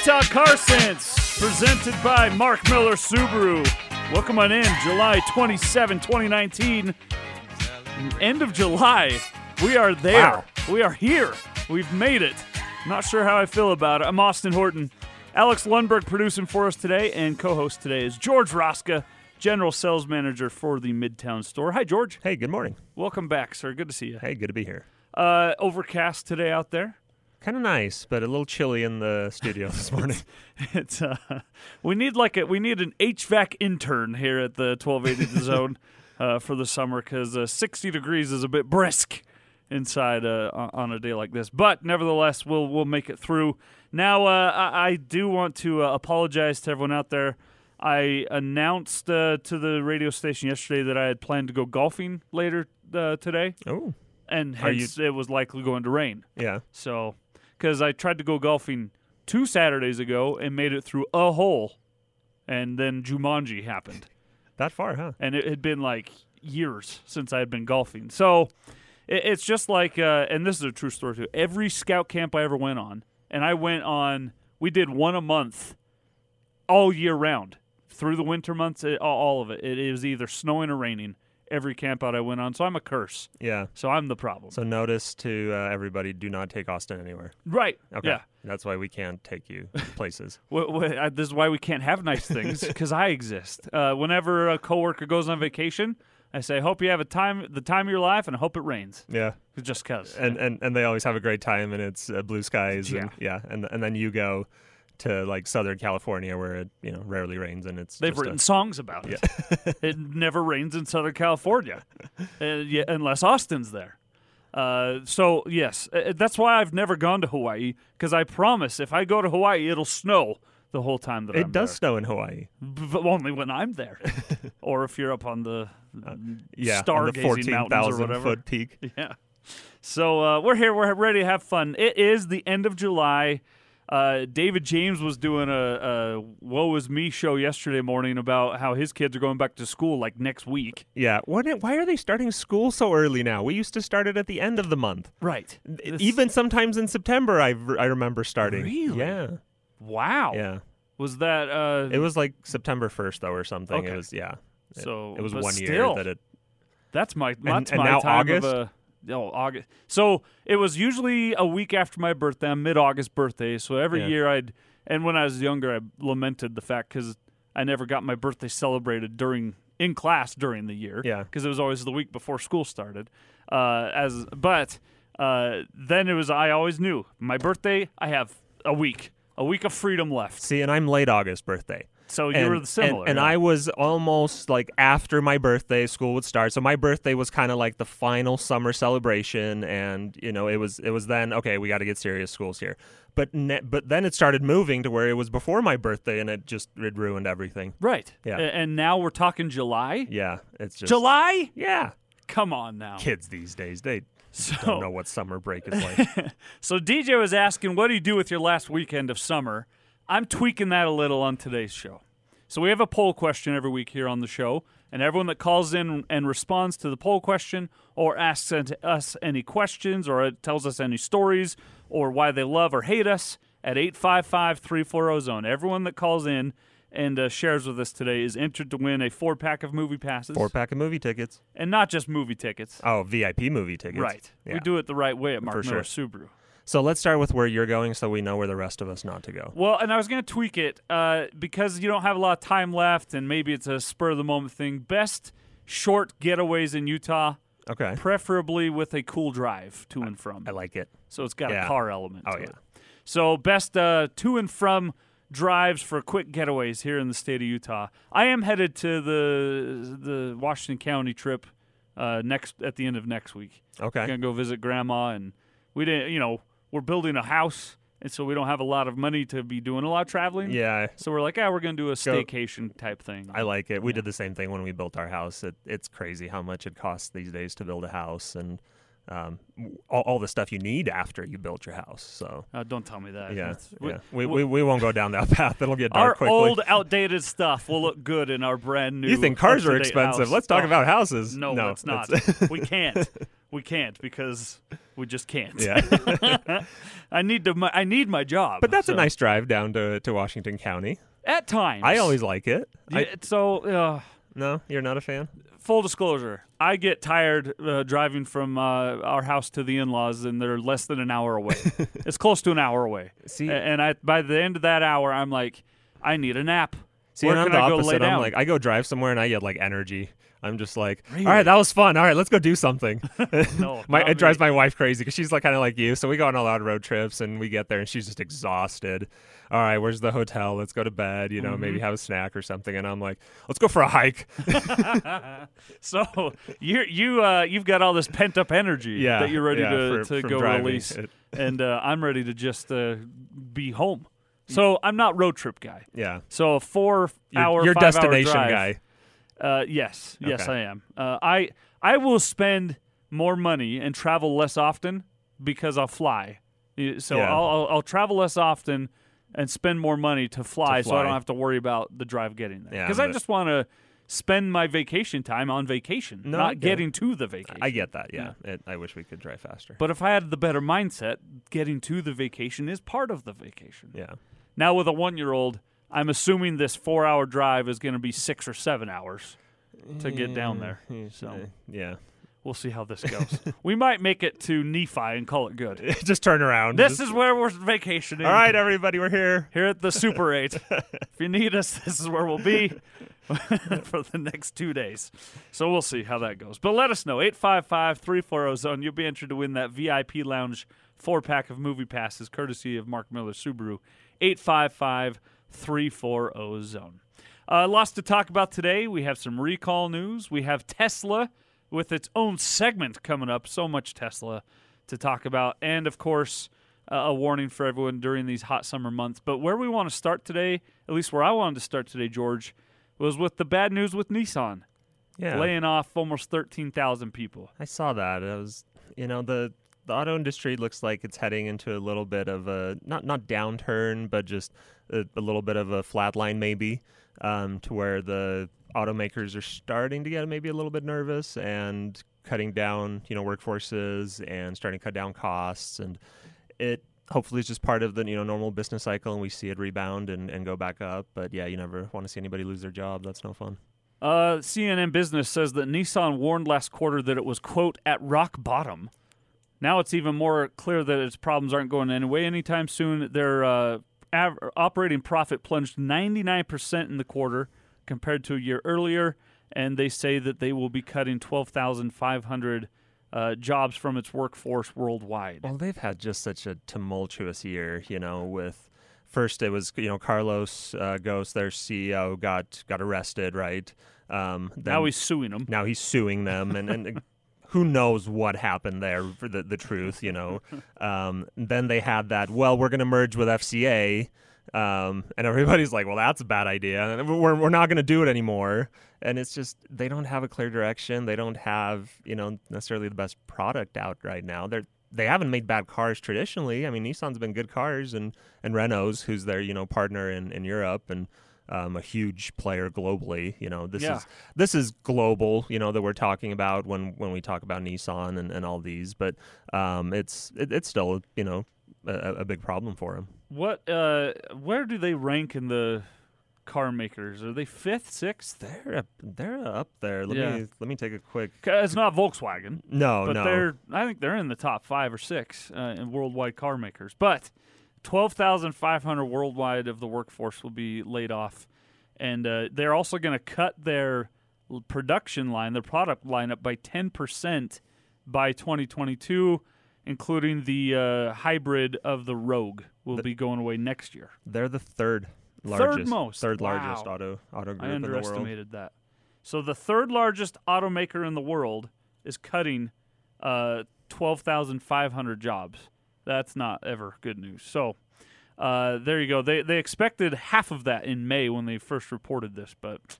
Utah Car Sense, presented by Mark Miller Subaru. Welcome on in, July 27, 2019. End of July. We are there. Wow. We are here. We've made it. Not sure how I feel about it. I'm Austin Horton. Alex Lundberg producing for us today, and co host today is George Roska, General Sales Manager for the Midtown store. Hi, George. Hey, good morning. Welcome back, sir. Good to see you. Hey, good to be here. Uh, overcast today out there. Kind of nice, but a little chilly in the studio this morning. It's uh, we need like a we need an HVAC intern here at the 1280 The Zone uh, for the summer because uh, 60 degrees is a bit brisk inside uh, on a day like this. But nevertheless, we'll we'll make it through. Now, uh, I, I do want to uh, apologize to everyone out there. I announced uh, to the radio station yesterday that I had planned to go golfing later uh, today, oh, and Are you- it was likely going to rain. yeah. So, because I tried to go golfing two Saturdays ago and made it through a hole, and then Jumanji happened, That far, huh? and it had been like years since I had been golfing. So, it, it's just like, uh, and this is a true story too. Every scout camp I ever went on, and I went on, we did one a month, all year round, through the winter months, it, all- all of it. It was either snowing or raining. Every camp out I went on, so I'm a curse. Yeah. So I'm the problem. So notice to uh, everybody: do not take Austin anywhere. right? Okay. Yeah. That's why we can't take you places. I- this is why we can't have nice things because I exist. Uh, whenever a coworker goes on vacation, I say, "Hope you have a time, the time of your life, and I hope it rains." yeah. Just cause. And and and they always have a great time, and it's uh, blue skies. And, yeah. And and then you go to like Southern California where it you know rarely rains, and it's They've just a- written songs about it. it never rains in Southern California, uh, yeah, unless Austin's there. Uh, so yes, uh, that's why I've never gone to Hawaii because I promise if I go to Hawaii, it'll snow the whole time that it I'm does there. snow in Hawaii. but only when I'm there, or if you're up on the Uh, Yeah, on the mountains or whatever. foot peak. Yeah. So uh, we're here. We're ready to have fun. It is the end of July. Uh, David James was doing a, a "Woe Is Me" show yesterday morning about how his kids are going back to school like next week. Yeah. What? Why are they starting school so early now? We used to start it at the end of the month. Right. Even sometimes in September, I, I remember starting. Really? Yeah. wow. Yeah. Was that? Uh, It was like September 1st, though, or something. Okay. It was, yeah. It, So, it was one still, year that it. That's my. That's and my now time August? Uh, oh, August. So it was usually a week after my birthday, I'm mid-August birthday. So every Yeah. year I'd, and when I was younger, I lamented the fact because I never got my birthday celebrated during in class during the year. Yeah. Because it was always the week before school started. Uh, as but uh, then it was I always knew my birthday. I have a week, a week of freedom left. See, and I'm late August birthday. So you and, were similar. And, and yeah. I was almost like after my birthday, school would start. So my birthday was kind of like the final summer celebration, and you know, it was it was then okay, we got to get serious. School's here, but ne- but then it started moving to where it was before my birthday, and it just it ruined everything. right. Yeah. And now we're talking July. Yeah, it's just July? Yeah, Come on now. kids these days they So, don't know what summer break is like. so DJ was asking, "What do you do with your last weekend of summer?" I'm tweaking that a little on today's show. So we have a poll question every week here on the show, and everyone that calls in and responds to the poll question, or asks us any questions, or tells us any stories, or why they love or hate us at 855-340 zone. Everyone that calls in and uh, shares with us today is entered to win a four pack of movie passes, Four pack of movie tickets. and not just movie tickets. Oh, VIP movie tickets. Right. Yeah. We do it the right way at Mark For Miller sure. Subaru. So let's start with where you're going, so we know where the rest of us not to go. Well, and I was going to tweak it uh, because you don't have a lot of time left, and maybe it's a spur of the moment thing. Best short getaways in Utah, Okay. preferably with a cool drive to and from. I like it. So it's got a car element. Oh, to yeah. it. So best uh, to and from drives for quick getaways here in the state of Utah. I am headed to the the Washington County trip uh, next at the end of next week. Okay. I'm gonna go visit grandma and we didn't you know we're building a house and so we don't have a lot of money to be doing a lot of traveling Yeah, so we're like yeah we're gonna do a staycation type thing I like it. We did the same thing when we built our house. It, it's crazy how much it costs these days to build a house and um, all, all the stuff you need after you built your house. So uh, don't tell me that yeah, we- yeah. We, we, we won't go down that path. It'll get dark our quickly. old outdated stuff will look good in our brand new you think cars are expensive? house. Let's talk Oh, about houses. no, no it's not it's- we can't we can't because we just can't. Yeah. I need to. My, I need my job. but that's so- a nice drive down to, to Washington County. At times, I always like it. I, so uh, no, you're not a fan? full disclosure, I get tired uh, driving from uh, our house to the in-laws, and they're less than an hour away. it's close to an hour away. See- and I by the end of that hour, I'm like, I need a nap. See, Where and I'm the I opposite. I'm like, I go drive somewhere and I get like energy. I'm just like, Really? all right, that was fun. All right, let's go do something. No, my, it drives my wife crazy because she's like kind of like you. So we go on a lot of road trips and we get there and she's just exhausted. All right, where's the hotel? Let's go to bed. You know, maybe Mm-hmm. have a snack or something. And I'm like, let's go for a hike. So you you uh, you've got all this pent up energy Yeah, that you're ready yeah, to, for- to go release, It- and uh, I'm ready to just uh, be home. So I'm not road trip guy. yeah, So a four hour, you're five hour destination drive, guy. Uh, yes, yes, Okay. I am. Uh, I I will spend more money and travel less often because I'll fly. Y- So Yeah. I'll, I'll I'll travel less often and spend more money to fly, so I don't have to worry about the drive getting there. Yeah, Because I but- just want to spend my vacation time on vacation, No, I not get it. getting to the vacation. I get that. Yeah, It, I wish we could drive faster. But if I had the better mindset, getting to the vacation is part of the vacation. yeah, Now with a one year old, I'm assuming this four hour drive is going to be six or seven hours to get down there. So yeah. we'll see how this goes. we might make it to Nephi and call it good. just turn around. This Just- is where we're vacationing. all right, everybody, we're here. Here at the Super 8. if you need us, this is where we'll be for the next two days. So we'll see how that goes. But let us know. 855 340 Zone. You'll be entered to win that VIP Lounge four pack of movie passes courtesy of Mark Miller Subaru. 855 340 Zone. Uh, lots to talk about today. We have some recall news. We have Tesla with its own segment coming up. So much Tesla to talk about. And of course, uh, a warning for everyone during these hot summer months. But where we want to start today, at least where I wanted to start today, George, was with the bad news with Nissan Yeah, laying off almost 13,000 people. I saw that. It was, you know, the the auto industry looks like it's heading into a little bit of a not not downturn, but just a, a little bit of a flat line maybe, um, to where the automakers are starting to get maybe a little bit nervous and cutting down, you know, workforces and starting to cut down costs, and it hopefully is just part of the you know normal business cycle, and we see it rebound and, and go back up. But yeah, you never want to see anybody lose their job. That's no fun. Uh, CNN Business says that Nissan warned last quarter that it was, quote, at rock bottom. Now it's even more clear that its problems aren't going anyway anytime soon. Their uh, av- operating profit plunged 99% in the quarter compared to a year earlier, and they say that they will be cutting 12,500 uh, jobs from its workforce worldwide. Well, they've had just such a tumultuous year, you know, with first it was, you know, Carlos uh, Ghosn, their CEO, got got arrested, right? Um, then, now he's suing them. now he's suing them, and, and who knows what happened there for the, the truth, you know. Um, then they had that, well, we're going to merge with FCA. Um, and everybody's like, well, that's a bad idea. We're, we're not going to do it anymore. And it's just, they don't have a clear direction. They don't have, you know, necessarily the best product out right now. They're, they haven't made bad cars traditionally. I mean, Nissan's been good cars and, and Renault's, who's their, you know, partner in, in Europe and, um, a huge player globally. You know, this Yeah. is this is global. You know that we're talking about when when we talk about Nissan and, and all these, but um, it's it, it's still you know a, a big problem for them. What? Uh, where do they rank in the car makers? Are they fifth, sixth? They're up, they're up there. Let Yeah. me let me take a quick. It's not Volkswagen, No, but no. they're. I think they're in the top five or six uh, in worldwide car makers. But twelve thousand five hundred worldwide of the workforce will be laid off, and uh, they're also going to cut their production line, their product lineup by ten percent by 2022, including the uh, hybrid of the Rogue will The- be going away next year. They're the third largest, third most. third largest auto auto group I in the world. underestimated that. So the third largest automaker in the world is cutting uh, 12,500 jobs. That's not ever good news. So uh, there you go. They they expected half of that in May when they first reported this, but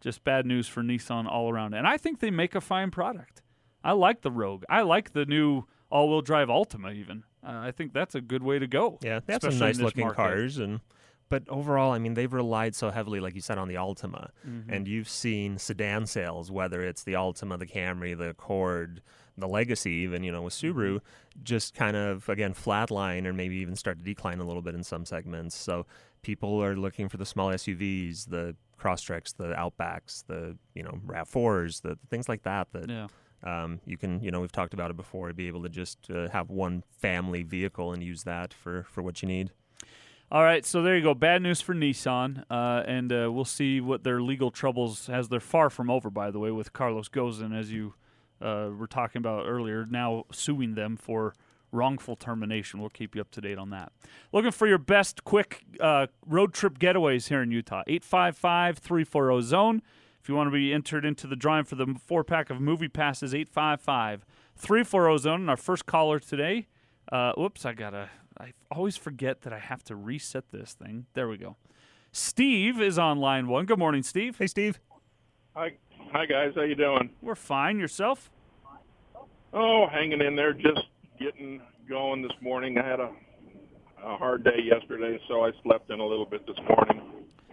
just bad news for Nissan all around. And I think they make a fine product. I like the Rogue. I like the new all-wheel drive Altima. Even uh, I think that's a good way to go. Yeah, they have some nice looking market. cars and but overall, I mean, they've relied so heavily, like you said, on the Altima, Mm-hmm. and you've seen sedan sales, whether it's the Altima, the Camry, the Accord, the legacy, even you know, with Subaru, Mm-hmm. just kind of again flatline or maybe even start to decline a little bit in some segments. So people are looking for the small SUVs, the Crosstreks, the Outbacks, the you know RAV4s, the things like that. That Yeah. um, you can you know we've talked about it before. Be able to just uh, have one family vehicle and use that for for what you need. All right, so there you go. Bad news for Nissan, uh, and uh, we'll see what their legal troubles, as they're far from over, by the way, with Carlos Ghosn, as you uh, were talking about earlier, now suing them for wrongful termination. We'll keep you up to date on that. Looking for your best quick uh, road trip getaways here in Utah. 855 340 zone. If you want to be entered into the drawing for the four pack of movie passes, 855 340 zone. And our first caller today. Uh, whoops, I gotta. I always forget that I have to reset this thing. There we go. Steve is on line one. Good morning, Steve. Hey, Steve. Hi, hi guys. How you doing? We're fine. Yourself? Oh, hanging in there. Just getting going this morning. I had a, a hard day yesterday, so I slept in a little bit this morning.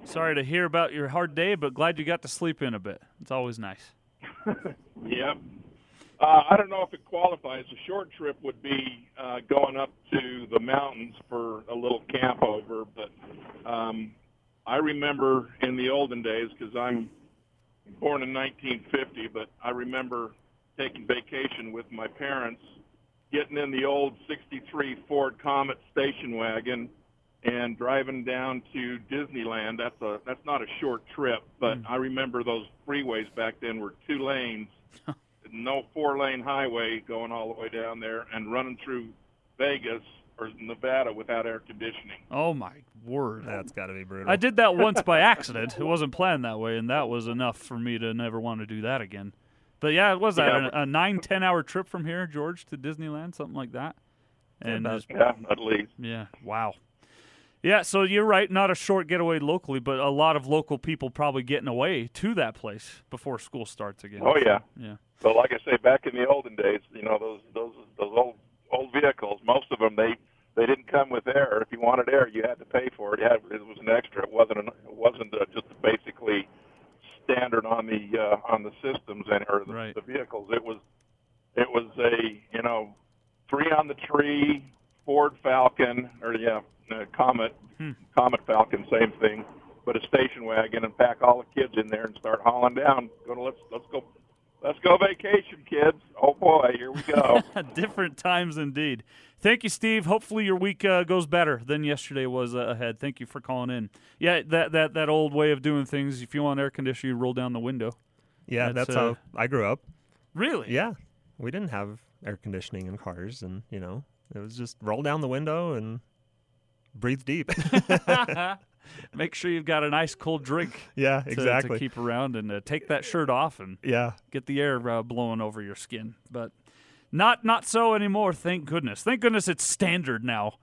Sorry to hear about your hard day, but glad you got to sleep in a bit. It's always nice. Yep. Uh, I don't know if it qualifies. A short trip would be uh, going up to the mountains for a little camp over, but um, I remember in the olden days because I'm born in 1950, but I remember taking vacation with my parents, getting in the old '63 Ford Comet station wagon, and driving down to Disneyland. That's a that's not a short trip, but hmm. I remember those freeways back then were two lanes, no four lane highway going all the way down there, and running through Vegas or Nevada without air conditioning. Oh my word! That's got to be brutal. I did that once by accident. It wasn't planned that way, and that was enough for me to never want to do that again. But yeah, it was that Yeah, a, a nine ten hour trip from here, George, to Disneyland, something like that. And about- just- Yeah, at least. yeah, wow. Yeah, so you're right. Not a short getaway locally, but a lot of local people probably getting away to that place before school starts again. Oh yeah. Yeah. But like I say, back in the olden days, you know those those those old old vehicles. Most of them they they didn't come with air. If you wanted air, you had to pay for it. Had, it was an extra. It wasn't an, it wasn't uh just basically standard on the uh, on the systems and or the, Right. the vehicles. It was it was a you know three on the tree Ford Falcon or yeah uh, Comet Hmm. Comet Falcon same thing. But a station wagon and pack all the kids in there and start hauling down. Go to let's let's go Let's go vacation, kids. Oh boy, here we go. Different times indeed. Thank you, Steve. Hopefully your week uh, goes better than yesterday was uh, ahead. Thank you for calling in. Yeah, that, that that old way of doing things. If you want air conditioning, you roll down the window. yeah, that's, that's, uh, how I grew up. Really? Yeah, we didn't have air conditioning in cars, and you know, it was just roll down the window and breathe deep. Make sure you've got a nice cold drink yeah, to, exactly. to keep around and uh, take that shirt off and yeah, get the air uh, blowing over your skin. But not not so anymore. Thank goodness. Thank goodness it's standard now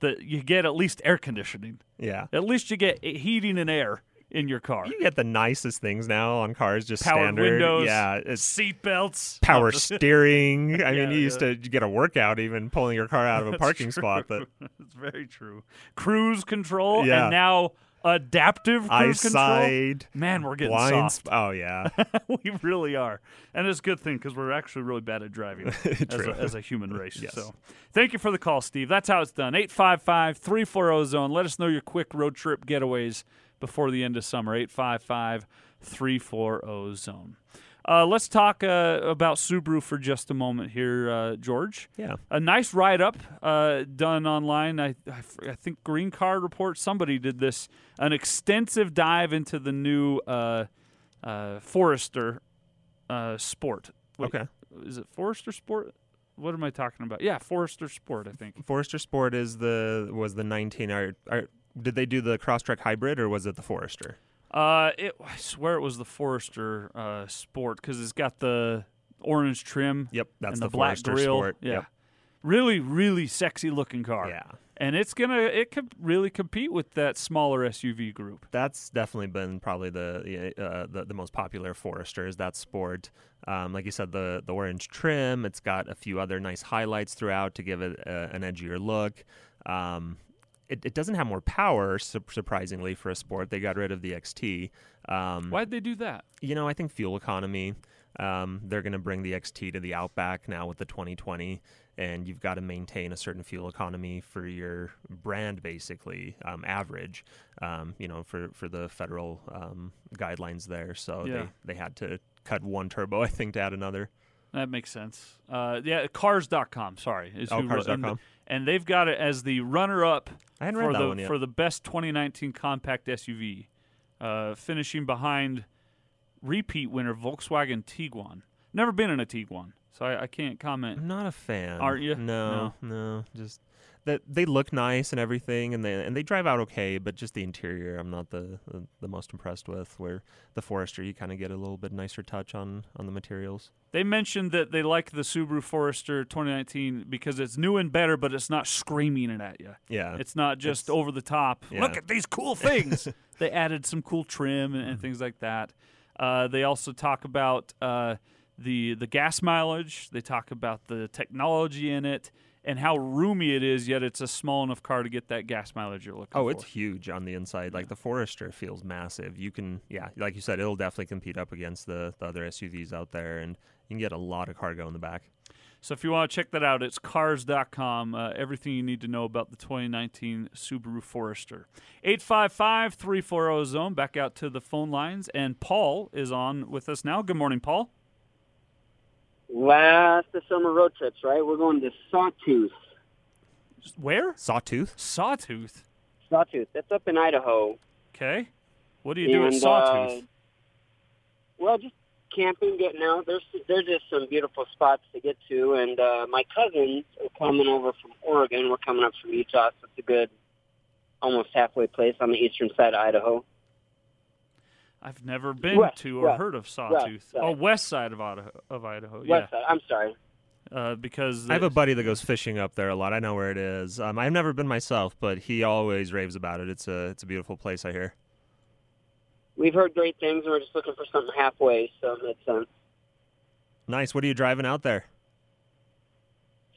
that you get at least air conditioning. yeah. At least you get heating and air in your car. You get the nicest things now on cars, just Powered standard. windows, Yeah, seat belts, power steering. I Yeah, mean, you used yeah. to get a workout even pulling your car out of a That's parking true. spot. But It's very true. Cruise control Yeah. and now adaptive cruise control. Man, we're getting blind. soft. sp- Oh yeah, we really are, and it's a good thing because we're actually really bad at driving as, a, as a human race. Yes. So, thank you for the call, Steve. That's how it's done. 855-340 zone. Let us know your quick road trip getaways before the end of summer. 855-340 zone. Uh, let's talk uh, about Subaru for just a moment here, uh, George. yeah. A nice write up uh, done online. I think Green Car Report, somebody did this. An extensive dive into the new uh, uh, Forester uh, Sport. Wait, Okay. Is it Forester Sport? What am I talking about? Yeah, Forester Sport, I think. Forester Sport is the was the 19. Are, are, did they do the Crosstrek hybrid or was it the Forester? Uh, it, I swear it was the Forester uh, Sport because it's got the orange trim Yep, that's and the, the, black Forester grill. Sport. Yeah. Yep. Really, really sexy looking car. Yeah. And it's gonna it could really compete with that smaller SUV group. That's definitely been probably the uh, the, the most popular Forester is that Sport. Um, like you said, the the orange trim. It's got a few other nice highlights throughout to give it uh, an edgier look. Um, it, it doesn't have more power, su- surprisingly, for a Sport. They got rid of the XT. Um, Why'd they do that? you know, I think fuel economy. Um, they're going to bring the XT to the Outback now with the 2020, and you've got to maintain a certain fuel economy for your brand, basically um, average. Um, you know, for for the federal um, guidelines there, so Yeah. they they had to cut one turbo, I think, to add another. That makes sense. Uh, yeah, cars.com, sorry. Is Oh, who cars.com. And, they've got it as the runner up for the for the best 2019 compact SUV, uh, finishing behind repeat winner Volkswagen Tiguan. Never been in a Tiguan, so I, I can't comment. I'm not a fan. Aren't you? No, no. Just that they look nice and everything, and they and they drive out okay, but just the interior, I'm not the the, the most impressed with. Where the Forester, you kind of get a little bit nicer touch on on the materials. They mentioned that they like the Subaru Forester 2019 because it's new and better, but it's not screaming it at you. Yeah, It's not just It's- over the top. yeah. Look at these cool things. they added some cool trim and, and things like that. Uh, they also talk about uh, the the gas mileage. They talk about the technology in it and how roomy it is. Yet it's a small enough car to get that gas mileage you're looking for. Oh, for. it's huge on the inside. Like the Forester feels massive. You can, yeah, like you said, it'll definitely compete up against the, the other SUVs out there, and you can get a lot of cargo in the back. So if you want to check that out, it's cars.com. Uh, everything you need to know about the 2019 Subaru Forester. 855-340-ZONE. Back out to the phone lines. And Paul is on with us now. Good morning, Paul. Last of summer road trips, right? We're going to Sawtooth. Where? Sawtooth. Sawtooth. Sawtooth. That's up in Idaho. Okay. What do you do at And, Sawtooth? uh, well, just camping, getting out. There's there's just some beautiful spots to get to, and uh, my cousins are coming over from Oregon. We're coming up from Utah, so it's a good, almost halfway place on the eastern side of Idaho. I've never been West, to or west, heard of Sawtooth. side. oh, west side of Idaho. Of Idaho. West side. I'm sorry. Uh, because I have a buddy that goes fishing up there a lot. I know where it is. Um, I've never been myself, but he always raves about it. It's a it's a beautiful place. I hear. We've heard great things, and we're just looking for something halfway, so it makes sense. Nice. What are you driving out there?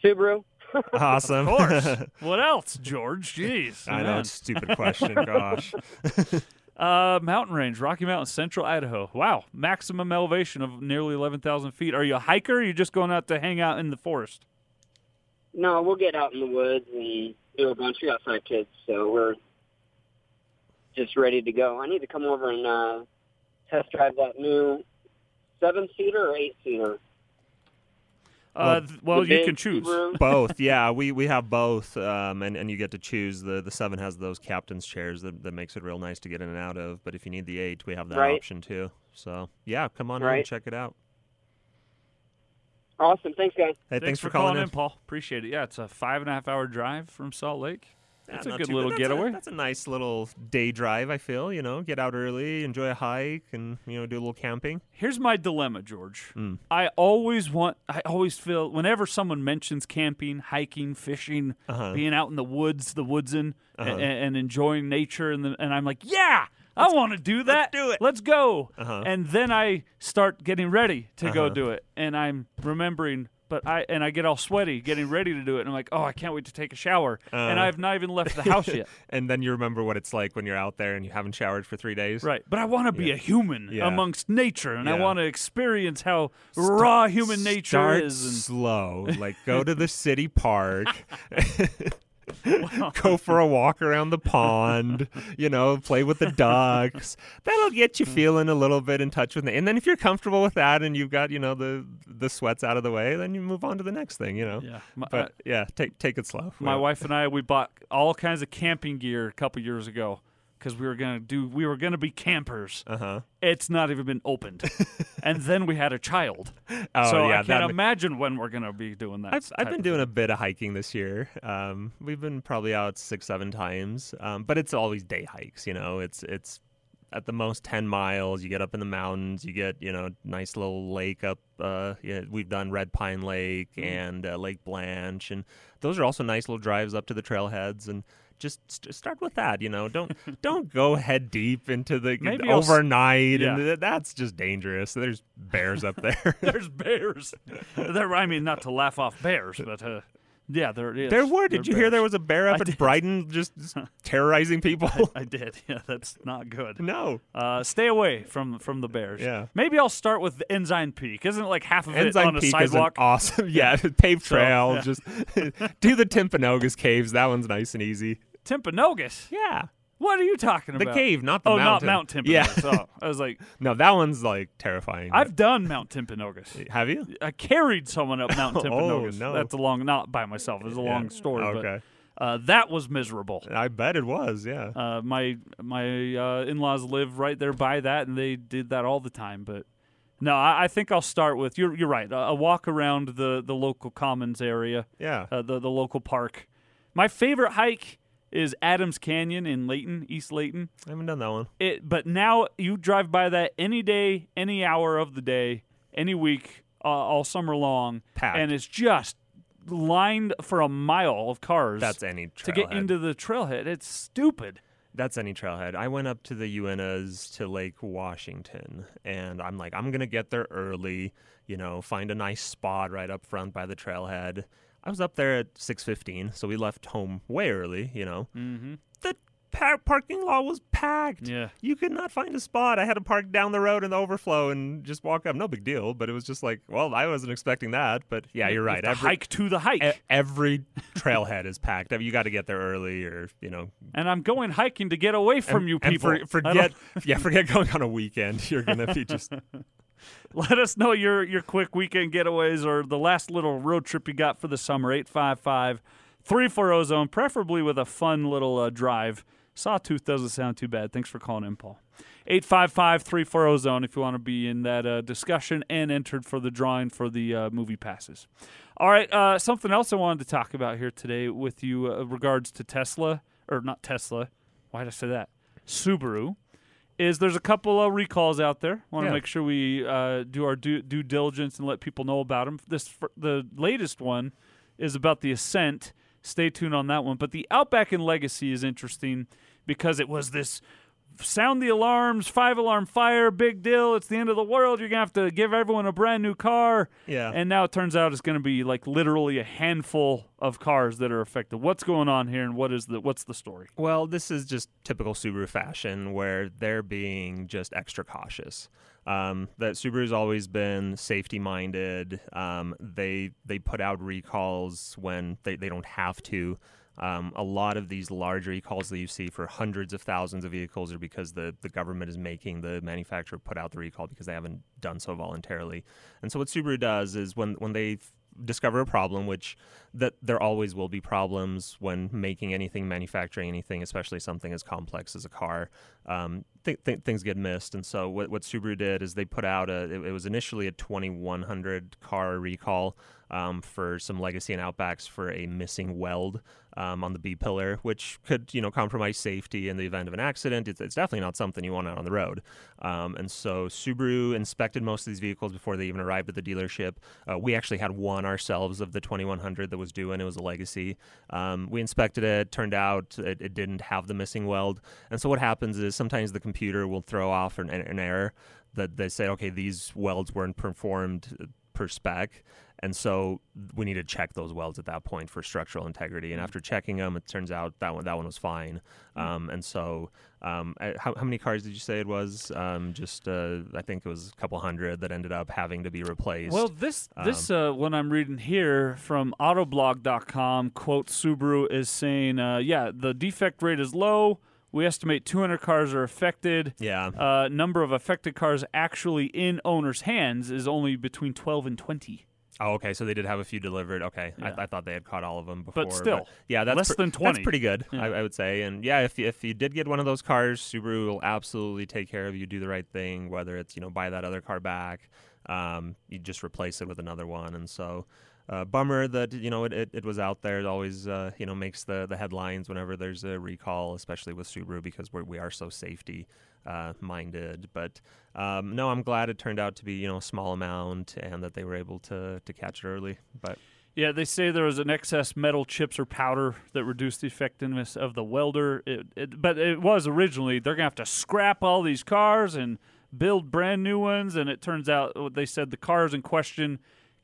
Subaru. Awesome. Of course. what else, George? Jeez. I know man. it's a stupid question. Gosh. Uh, mountain range, Rocky Mountain, Central Idaho. Wow, maximum elevation of nearly eleven thousand feet. Are you a hiker? or are you just going out to hang out in the forest? No, we'll get out in the woods and do a bunch. Got five kids, so we're just ready to go. I need to come over and uh, test drive that new seven seater or eight seater. Uh, well, you can choose. Both. Yeah, we, we have both, um, and and you get to choose. the The seven has those captain's chairs that, that makes it real nice to get in and out of. But if you need the eight, we have that Right. option too. So yeah, come on in and check it out. Awesome. Thanks, guys. Hey, thanks, for calling, in. Paul. Appreciate it. Yeah, it's a five and a half hour drive from Salt Lake. That's Yeah, a good little. That's a- getaway. that's a nice little day drive. I feel you know, get out early, enjoy a hike, and you know, do a little camping. Here's my dilemma, George. Mm. I always want. I always feel whenever someone mentions camping, hiking, fishing, Uh-huh. being out in the woods, the woodsin, Uh-huh. and, and enjoying nature, and the, and I'm like, yeah, I want to do that. do it. Let's go. Uh-huh. And then I start getting ready to go Uh-huh. do it, and I'm remembering. But I and I get all sweaty getting ready to do it, and I'm like, oh, I can't wait to take a shower, and Uh. I've not even left the house yet. And then you remember what it's like when you're out there and you haven't showered for three days. Right, but I want to be Yeah. a human Yeah. amongst nature, and I want to experience how raw human nature Start is. And slow. Like go to the city park. go for a walk around the pond, you know, play with the ducks. That'll get you feeling a little bit in touch with it. And then if you're comfortable with that and you've got, you know, the the sweats out of the way, then you move on to the next thing, you know. yeah, my, But yeah, take take it slow. my wife and I we bought all kinds of camping gear a couple years ago because we were gonna do we were gonna be campers. Uh-huh. It's not even been opened, and then we had a child. Oh so yeah, I can't imagine when we're gonna be doing that. I've, I've been doing a bit of hiking this year. Um, we've been probably out six, seven times, um, but it's always day hikes. You know, it's it's at the most ten miles. You get up in the mountains. You get you know nice little lake up. Uh, yeah, we've done Red Pine Lake Mm-hmm. and uh, Lake Blanche, and those are also nice little drives up to the trailheads and. Just st- start with that, you know. Don't don't go head deep into the Maybe I'll overnight, Yeah. and th- that's just dangerous. There's bears up there. There's bears. there, I mean, not to laugh off bears, but uh, Yeah, there it is. There were. Did They're you hear there was a bear up I. Brighton just terrorizing people? I did. Yeah, that's not good. no. Uh, stay away from from the Bears. Yeah. Maybe I'll start with the Ensign Peak. Isn't it like half of it Ensign on a Peak is awesome. Yeah, paved So, trail. yeah. Just do the Timpanogos caves. That one's nice and easy. Timpanogos. Yeah. What are you talking about? The about? cave, not the mountain. oh, mountain. not Mount Timpanogos. Yeah. oh, I was like, no, that one's like terrifying. I've done Mount Timpanogos. have you? I carried someone up Mount Oh, Timpanogos. no. That's a long, not by myself. It was a long story. Okay. But, uh, that was miserable. I bet it was. Yeah. Uh, my my uh, in-laws live right there by that, and they did that all the time. But no, I, I think I'll start with you're you're right. A, a walk around the the local commons area, Yeah. uh, the the local park. My favorite hike is Adams Canyon in Layton, East Layton. I haven't done that one. It, but now you drive by that any day, any hour of the day, any week, uh, all summer long, Packed. and it's just lined for a mile of cars That's any trailhead. to get into the trailhead. It's stupid. That's any trailhead. I went up to the Uintas to Lake Washington, and I'm like, I'm gonna get there early. You know, find a nice spot right up front by the trailhead. I was up there at 6:15, so we left home way early. You know, Mm-hmm. the par- parking lot was packed. Yeah. You could not find a spot. I had to park down the road in the overflow and just walk up. No big deal, but it was just like, well, I wasn't expecting that. But yeah, you're right. The Every, hike to the hike. e- every trailhead is packed. You got to get there early, or you know, and I'm going hiking to get away from and- you people. for- forget, yeah, forget going on a weekend. You're gonna be just Let us know your your quick weekend getaways or the last little road trip you got for the summer. 855 340 zone, preferably with a fun little uh, drive. Sawtooth doesn't sound too bad. Thanks for calling in, Paul. 855 340 zone if you want to be in that uh, discussion and entered for the drawing for the uh, movie passes. All right, uh, something else I wanted to talk about here today with you uh, regards to Tesla, or not Tesla. Why did I say that? Subaru is there's a couple of recalls out there. Want to Yeah. make sure we uh, do our due, due diligence and let people know about them. This the latest one is about the Ascent. Stay tuned on that one. But the Outback and Legacy is interesting because it was this sound the alarms, five alarm fire, big deal. It's the end of the world. You're gonna have to give everyone a brand new car. Yeah. And now it turns out it's gonna be like literally a handful of cars that are affected. What's going on here, and what is the what's the story? Well, this is just typical Subaru fashion where they're being just extra cautious. Um, that Subaru's always been safety minded. Um, they they put out recalls when they, they don't have to. Um, a lot of these large recalls that you see for hundreds of thousands of vehicles are because the, the government is making the manufacturer put out the recall because they haven't done so voluntarily. And so what Subaru does is when when they discover a problem, which that there always will be problems when making anything, manufacturing anything, especially something as complex as a car. Um, th- th- things get missed, and so what, what Subaru did is they put out a. It, it was initially a 2100 car recall um, for some Legacy and Outbacks for a missing weld um, on the B pillar, which could you know compromise safety in the event of an accident. It's, it's definitely not something you want out on the road. Um, and so Subaru inspected most of these vehicles before they even arrived at the dealership. Uh, we actually had one ourselves of the 2100 that was due, and it was a Legacy. Um, we inspected it. Turned out it, it didn't have the missing weld. And so what happens is sometimes the computer will throw off an, an error that they say, okay, these welds weren't performed per spec. And so we need to check those welds at that point for structural integrity. And after checking them, it turns out that one that one was fine. Um, and so, um, how, how many cars did you say it was? Um, just uh, I think it was a couple hundred that ended up having to be replaced. Well, this Um, this uh, what I'm reading here from Autoblog.com quote Subaru is saying, uh, yeah, the defect rate is low. We estimate 200 cars are affected. yeah. Uh, number of affected cars actually in owners' hands is only between 12 and 20. Oh, okay. So they did have a few delivered. Okay, Yeah. I, I thought they had caught all of them before. But still, yeah, that's less pre- than 20. That's pretty good, Yeah. I, I would say. And yeah, if you, if you did get one of those cars, Subaru will absolutely take care of you. Do the right thing, whether it's you know buy that other car back, um, you just replace it with another one. And so, uh, bummer that you know it, it, it was out there. It always uh, you know makes the the headlines whenever there's a recall, especially with Subaru because we're, we are so safety uh, minded. But um, no, I'm glad it turned out to be you know a small amount and that they were able to to catch it early. But Yeah, they say there was an excess metal chips or powder that reduced the effectiveness of the welder. It, it, but it was originally they're gonna have to scrap all these cars and build brand new ones. And it turns out what they said the cars in question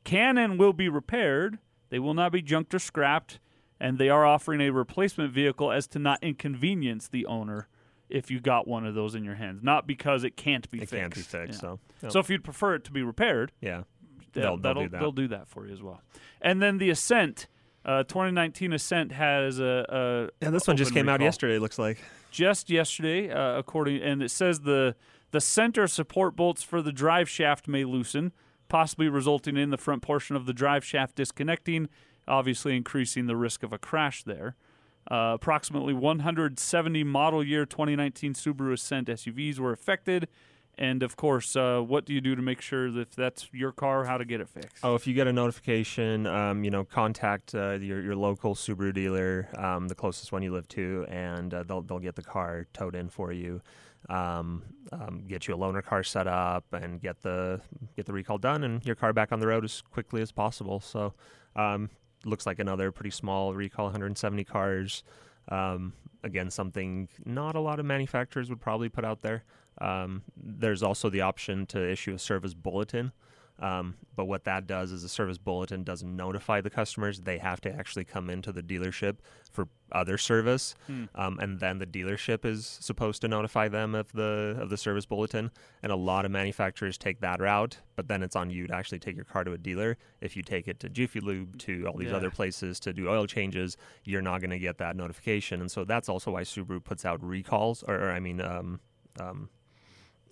can and will be repaired. They will not be junked or scrapped, and they are offering a replacement vehicle as to not inconvenience the owner if you got one of those in your hands, not because it can't be It fixed. can't be fixed. Yeah. So, yeah. So if you'd prefer it to be repaired, yeah, they'll, They'll- do that. they'll do that for you as well. And then the Ascent, uh, 2019 Ascent has a, a yeah. This one just came out yesterday. It looks like. just yesterday, uh, according, and it says the the center support bolts for the drive shaft may loosen, possibly resulting in the front portion of the drive shaft disconnecting, obviously increasing the risk of a crash there. Uh, approximately 170 model year 2019 Subaru Ascent SUVs were affected, and of course, uh, what do you do to make sure that if that's your car, how to get it fixed? Oh, if you get a notification, um, you know, contact uh, your your local Subaru dealer, um, the closest one you live to, and uh, they'll they'll get the car towed in for you, um, um, get you a loaner car set up, and get the get the recall done, and your car back on the road as quickly as possible. So, um, looks like another pretty small recall, 170 cars. Um, again, something not a lot of manufacturers would probably put out there. Um, there's also the option to issue a service bulletin. Um, but what that does is a service bulletin doesn't notify the customers. They have to actually come into the dealership for other service, Hmm. um, and then the dealership is supposed to notify them of the of the service bulletin. And a lot of manufacturers take that route, but then it's on you to actually take your car to a dealer. If you take it to Jiffy Lube, to all these Yeah. other places to do oil changes, you're not going to get that notification. And so that's also why Subaru puts out recalls, or, or I mean, um, um,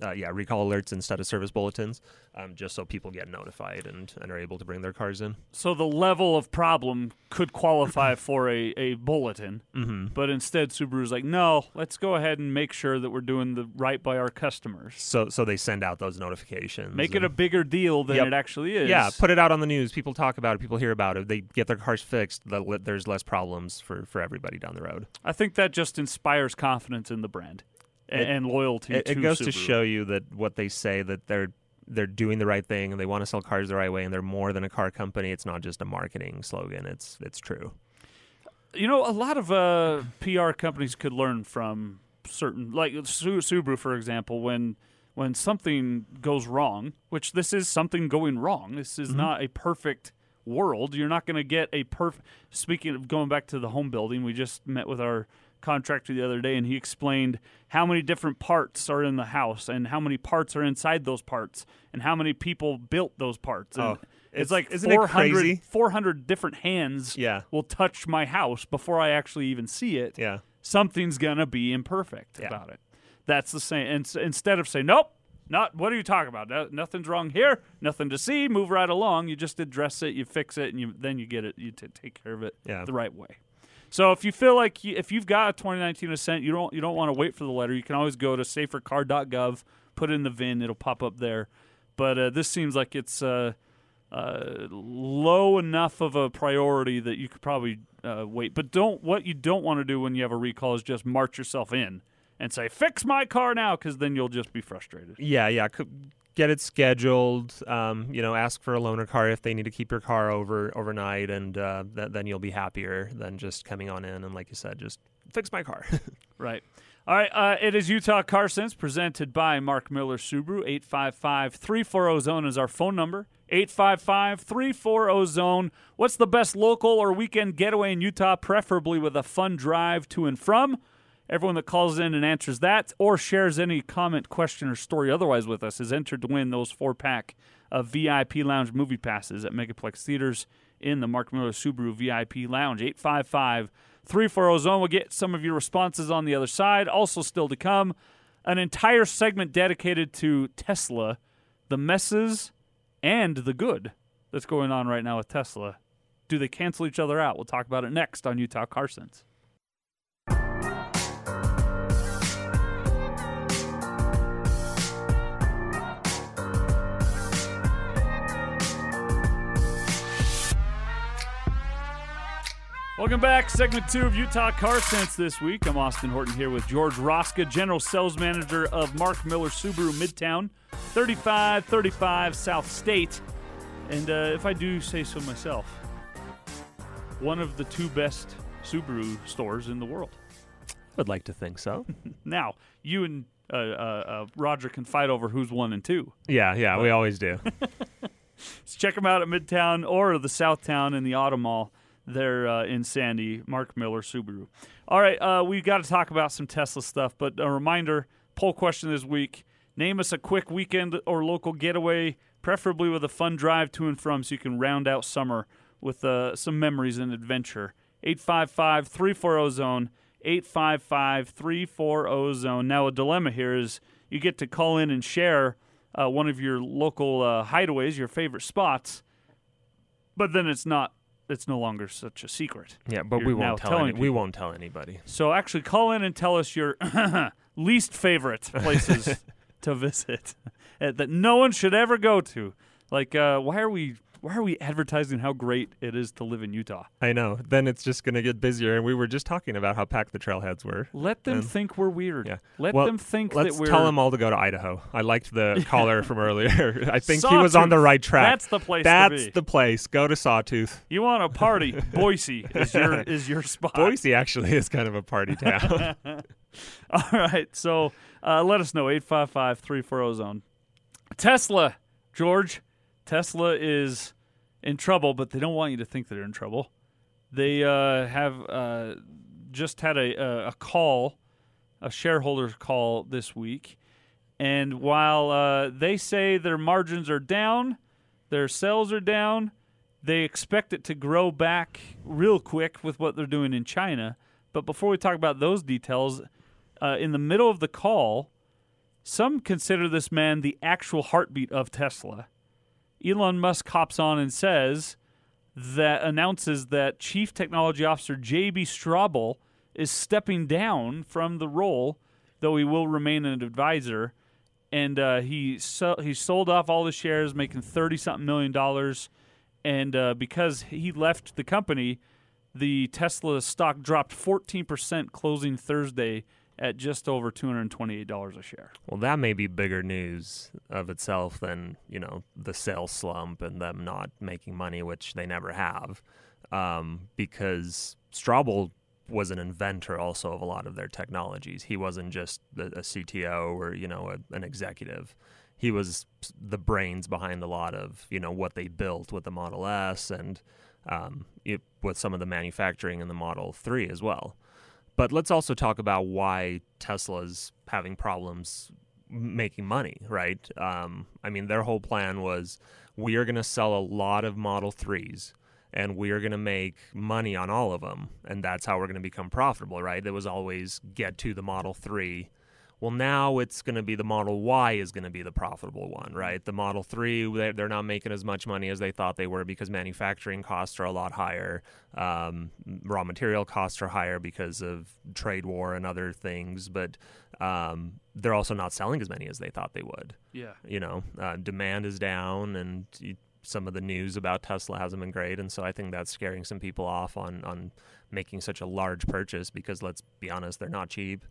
uh, yeah, recall alerts instead of service bulletins, um, just so people get notified and, and are able to bring their cars in. So the level of problem could qualify for a, a bulletin, Mm-hmm. but instead Subaru's like, no, let's go ahead and make sure that we're doing the right by our customers. So so they send out those notifications. Make it a bigger deal than Yep. it actually is. yeah, put it out on the news. People talk about it. People hear about it. They get their cars fixed. There's less problems for, for everybody down the road. I think that just inspires confidence in the brand a- It- and loyalty. It, to it goes to show you that what they say that they're they're doing the right thing and they want to sell cars the right way and they're more than a car company. It's not just a marketing slogan. It's it's true. You know, a lot of uh, PR companies could learn from certain, like Subaru, for example, when when something goes wrong, which this is something going wrong. This is not a perfect world. You're not going to get a perfect. Speaking of going back to the home building, we just met with our contractor the other day, and he explained how many different parts are in the house and how many parts are inside those parts and how many people built those parts. And Oh, it's, it's- like isn't it 400, crazy? 400 different hands Yeah. will touch my house before I actually even see it, Yeah. something's gonna be imperfect Yeah. about it. That's the same. And instead of saying, "Nope, not what are you talking about? No, nothing's wrong here. Nothing to see. Move right along." You just address it, you fix it, and you then you get it. You t- take care of it Yeah. the right way. So if you feel like you, if you've got a 2019 Ascent, you don't you don't want to wait for the letter. You can always go to safercar.gov, put in the VIN, it'll pop up there. But uh, this seems like it's uh, uh, low enough of a priority that you could probably uh, wait. But don't what you don't want to do when you have a recall is just march yourself in and say fix my car now because then you'll just be frustrated. Yeah, yeah. Get it scheduled. Um, you know, ask for a loaner car if they need to keep your car over overnight, and uh, th- then you'll be happier than just coming on in and, like you said, just fix my car. Right. All right. Uh, it is Utah Car Sense presented by Mark Miller Subaru. 855 340 Zone is our phone number. 855 340 Zone. What's the best local or weekend getaway in Utah, preferably with a fun drive to and from? Everyone that calls in and answers that or shares any comment, question, or story otherwise with us is entered to win those four pack of VIP Lounge movie passes at Megaplex Theaters in the Mark Miller Subaru VIP Lounge. 855 340 Zone. We'll get some of your responses on the other side. Also, still to come, an entire segment dedicated to Tesla, the messes, and the good that's going on right now with Tesla. Do they cancel each other out? We'll talk about it next on Utah Car Welcome back. Segment two of Utah Car Sense this week. I'm Austin Horton here with George Roska, General Sales Manager of Mark Miller Subaru Midtown, 3535 South State. And uh, if I do say so myself, one of the two best Subaru stores in the world. I would like to think so. Now, you and uh, uh, uh, Roger can fight over who's one and two. yeah, yeah. We always do. so check them out at Midtown or the Southtown in the Auto Mall there uh, in Sandy. Mark Miller Subaru. All right, uh, we've got to talk about some Tesla stuff, but a reminder: poll question this week. Name us a quick weekend or local getaway, preferably with a fun drive to and from, so you can round out summer with uh, some memories and adventure. 855 340 Zone. 855 340 Zone. Now, a dilemma here is you get to call in and share uh, one of your local uh, hideaways, your favorite spots, but then it's not. It's no longer such a secret. Yeah, but You're we won't tell any, we won't tell anybody. So actually, call in and tell us your least favorite places to visit uh, that no one should ever go to. Like, uh, why are we why are we advertising how great it is to live in Utah? I know. Then it's just going to get busier, and we were just talking about how packed the trailheads were. Let them And- think we're weird. Yeah. Let Well, them think Let's that we're. tell them all to go to Idaho. I liked the caller from earlier. I think he was on the right track. That's the place That's to be. the place. Go to Sawtooth. you want a party? Boise is your is your spot. Boise actually is kind of a party town. All right. So uh, let us know 855 340 zone. Tesla, George. Tesla is in trouble, but they don't want you to think they're in trouble. They uh, have uh, just had a, a, call, a shareholders call this week. And while uh, they say their margins are down, their sales are down, they expect it to grow back real quick with what they're doing in China. But before we talk about those details, uh, in the middle of the call, some consider this man the actual heartbeat of Tesla. Elon Musk hops on and says that announces that Chief Technology Officer J.B. Straubel is stepping down from the role, though he will remain an advisor. And uh, he so- he sold off all the shares, making thirty something million dollars. And uh, because he left the company, the Tesla stock dropped fourteen percent, closing Thursday at just over two hundred twenty-eight dollars a share. well, that may be bigger news of itself than you know the sales slump and them not making money, which they never have, um, because Straubel was an inventor also of a lot of their technologies. He wasn't just a, a CTO or you know a, an executive. He was the brains behind a lot of you know what they built with the Model S and um, it, with some of the manufacturing in the Model Three as well. But let's also talk about why Tesla's having problems making money, right? Um, I mean, their whole plan was we are going to sell a lot of Model 3s and we are going to make money on all of them. And that's how we're going to become profitable, right? It was always get to the Model 3. Well, now it's going to be the Model Y is going to be the profitable one, right? The Model 3, they're, not making as much money as they thought they were because manufacturing costs are a lot higher. Um, raw material costs are higher because of trade war and other things, but um, they're also not selling as many as they thought they would. Yeah. You know, uh, demand is down, and some of the news about Tesla hasn't been great, and so I think that's scaring some people off on on making such a large purchase because let's be honest, they're not cheap.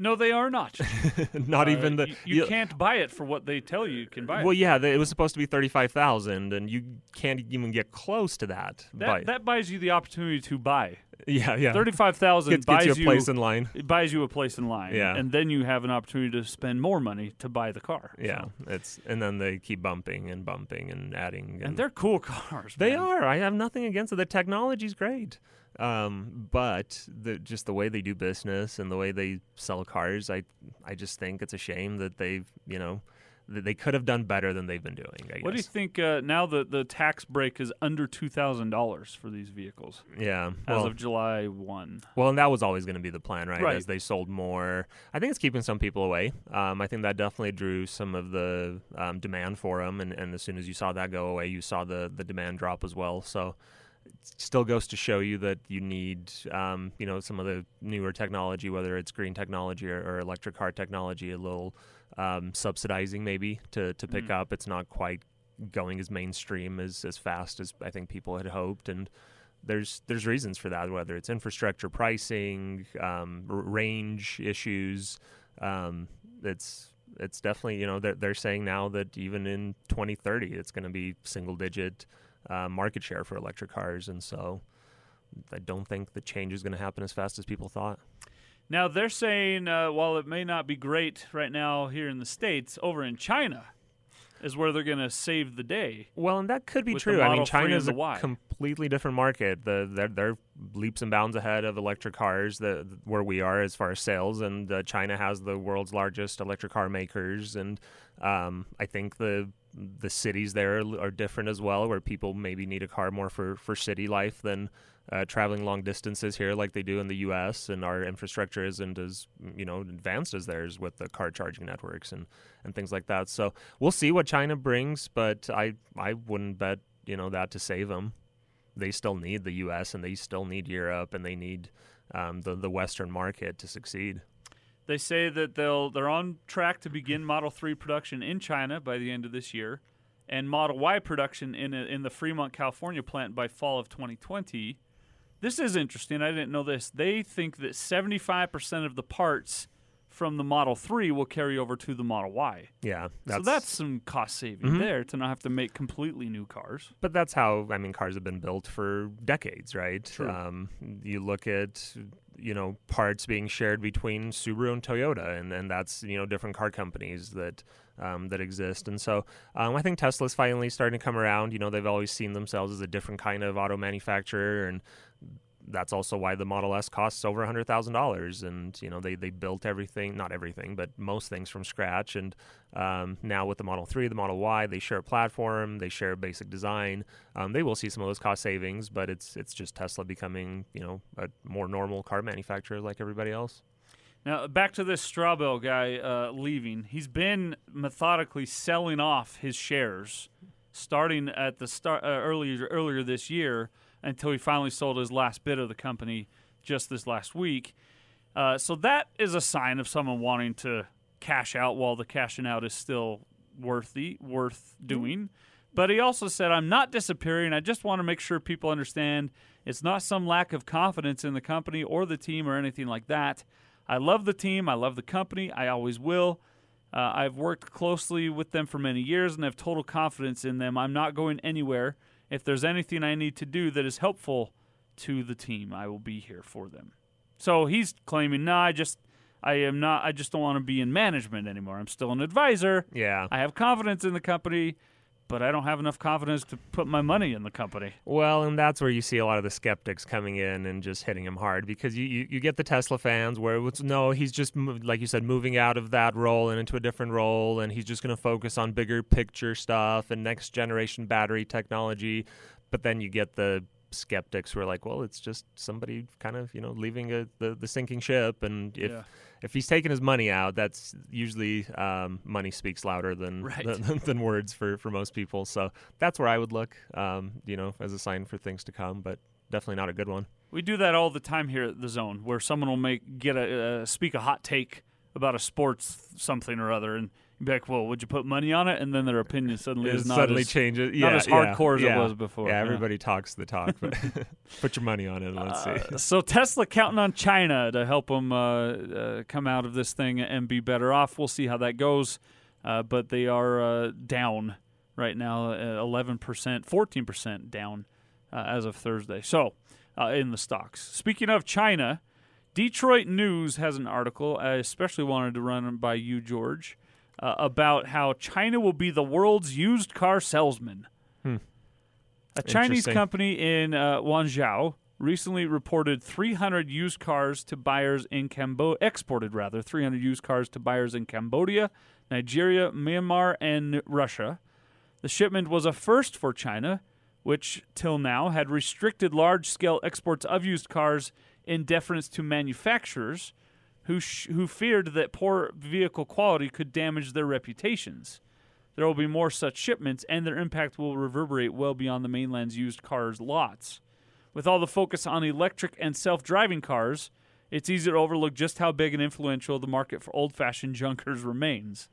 No, they are not. not Uh, even the you, you can't buy it for what they tell you you can buy. Well, it. yeah, the, it was supposed to be thirty-five thousand, and you can't even get close to that. that by- that buys you the opportunity to buy. yeah, yeah, Thirty-five thousand buys you a place in line. it buys you a place in line. Yeah. and then you have an opportunity to spend more money to buy the car. Yeah, So- it's and then they keep bumping and bumping and adding. And, and they're cool cars. they man. are. I have nothing against it. The technology's great, um, but the, just the way they do business and the way they sell cars, I I just think it's a shame that they've you know that they could have done better than they've been doing. I guess. What do you think uh, now that the tax break is under two thousand dollars for these vehicles Yeah. as of July one? Well, and that was always going to be the plan, right? Right. As they sold more, I think it's keeping some people away. Um, I think that definitely drew some of the um, demand for them, and, and as soon as you saw that go away, you saw the the demand drop as well. So still goes to show you that you need, um, you know, some of the newer technology, whether it's green technology or, or electric car technology, a little um, subsidizing maybe to to pick Mm. up. It's not quite going as mainstream as as fast as I think people had hoped, and there's there's reasons for that, whether it's infrastructure pricing, um, r- range issues. Um, it's it's definitely you know they're they're saying now that even in 2030 it's going to be single digit uh, market share for electric cars, and so I don't think the change is going to happen as fast as people thought. Now they're saying uh, while it may not be great right now here in the states, over in China, is where they're going to save the day. Well, and that could be true. I mean, 3 and China's the a Y. completely different market. The they're, they're leaps and bounds ahead of electric cars that where we are as far as sales, and uh, China has the world's largest electric car makers, and um, I think the the cities there are, are different as well, where people maybe need a car more for for city life than uh, traveling long distances here, like they do in the U.S. And our infrastructure isn't as you know advanced as theirs with the car charging networks and and things like that. So we'll see what China brings, but I I wouldn't bet you know that to save them. They still need the U.S. and they still need Europe and they need um, the the Western market to succeed. They say that they'll they're on track to begin Model 3 production in China by the end of this year and Model Y production in a, in the Fremont, California plant by fall of 2020. This is interesting. I didn't know this. They think that 75% of the parts from the Model 3 will carry over to the Model Y. Yeah, so that's some cost saving Mhm. there to not have to make completely new cars. But that's how I mean cars have been built for decades, right? True. Um, you look at you know parts being shared between Subaru and Toyota, and, and that's you know different car companies that um, that exist. And so um, I think Tesla's finally starting to come around. You know they've always seen themselves as a different kind of auto manufacturer, and that's also why the Model S costs over hundred thousand dollars. And you know they they built everything, not everything, but most things from scratch. And um, now with the Model Three, the Model Y, they share a platform, they share a basic design. Um, they will see some of those cost savings, but it's it's just Tesla becoming you know a more normal car manufacturer like everybody else. Now back to this Straubel guy uh, leaving. He's been methodically selling off his shares, starting at the start uh, earlier earlier this year until he finally sold his last bit of the company just this last week. Uh, so that is a sign of someone wanting to cash out while the cashing out is still worthy, worth doing. But he also said, I'm not disappearing. I just want to make sure people understand it's not some lack of confidence in the company or the team or anything like that. I love the team. I love the company. I always will. Uh, I've worked closely with them for many years and have total confidence in them. I'm not going anywhere. If there's anything I need to do that is helpful to the team, I will be here for them. So he's claiming, no, I just, I am not, I just don't want to be in management anymore. I'm still an advisor. Yeah. I have confidence in the company, but I don't have enough confidence to put my money in the company. Well, and that's where you see a lot of the skeptics coming in and just hitting him hard because you, you, you get the Tesla fans where it's no, he's just like you said, moving out of that role and into a different role, and he's just going to focus on bigger picture stuff and next generation battery technology. But then you get the skeptics were like, well, it's just somebody kind of you know leaving a, the the sinking ship, and if Yeah. if he's taking his money out, that's usually um, money speaks louder than, Right. than than words for for most people. So that's where I would look, um, you know, as a sign for things to come, but definitely not a good one. We do that all the time here at the Zone, where someone will make get a uh, speak a hot take about a sports something or other, and you'd be like, "Well, would you put money on it?" And then their opinion suddenly It is not suddenly as, changes. not Yeah, as yeah, hardcore as it yeah. was before. Yeah, Yeah. everybody talks the talk, but put your money on it. and Let's see. Uh, so Tesla counting on China to help them uh, uh, come out of this thing and be better off. We'll see how that goes, uh, but they are uh, down right now, uh, eleven percent, fourteen percent down uh, as of Thursday. So uh, in the stocks. Speaking of China, Detroit News has an article. I especially wanted to run by you, George, uh, about how China will be the world's used car salesman. A Chinese company in uh, Guangzhou recently reported 300 used cars to buyers in Cambodia, exported rather, 300 used cars to buyers in Cambodia, Nigeria, Myanmar, and Russia. The shipment was a first for China, which till now had restricted large scale exports of used cars in deference to manufacturers who, sh- who feared that poor vehicle quality could damage their reputations. There will be more such shipments, and their impact will reverberate well beyond the mainland's used cars lots. With all the focus on electric and self driving cars, it's easy to overlook just how big and influential the market for old fashioned junkers remains.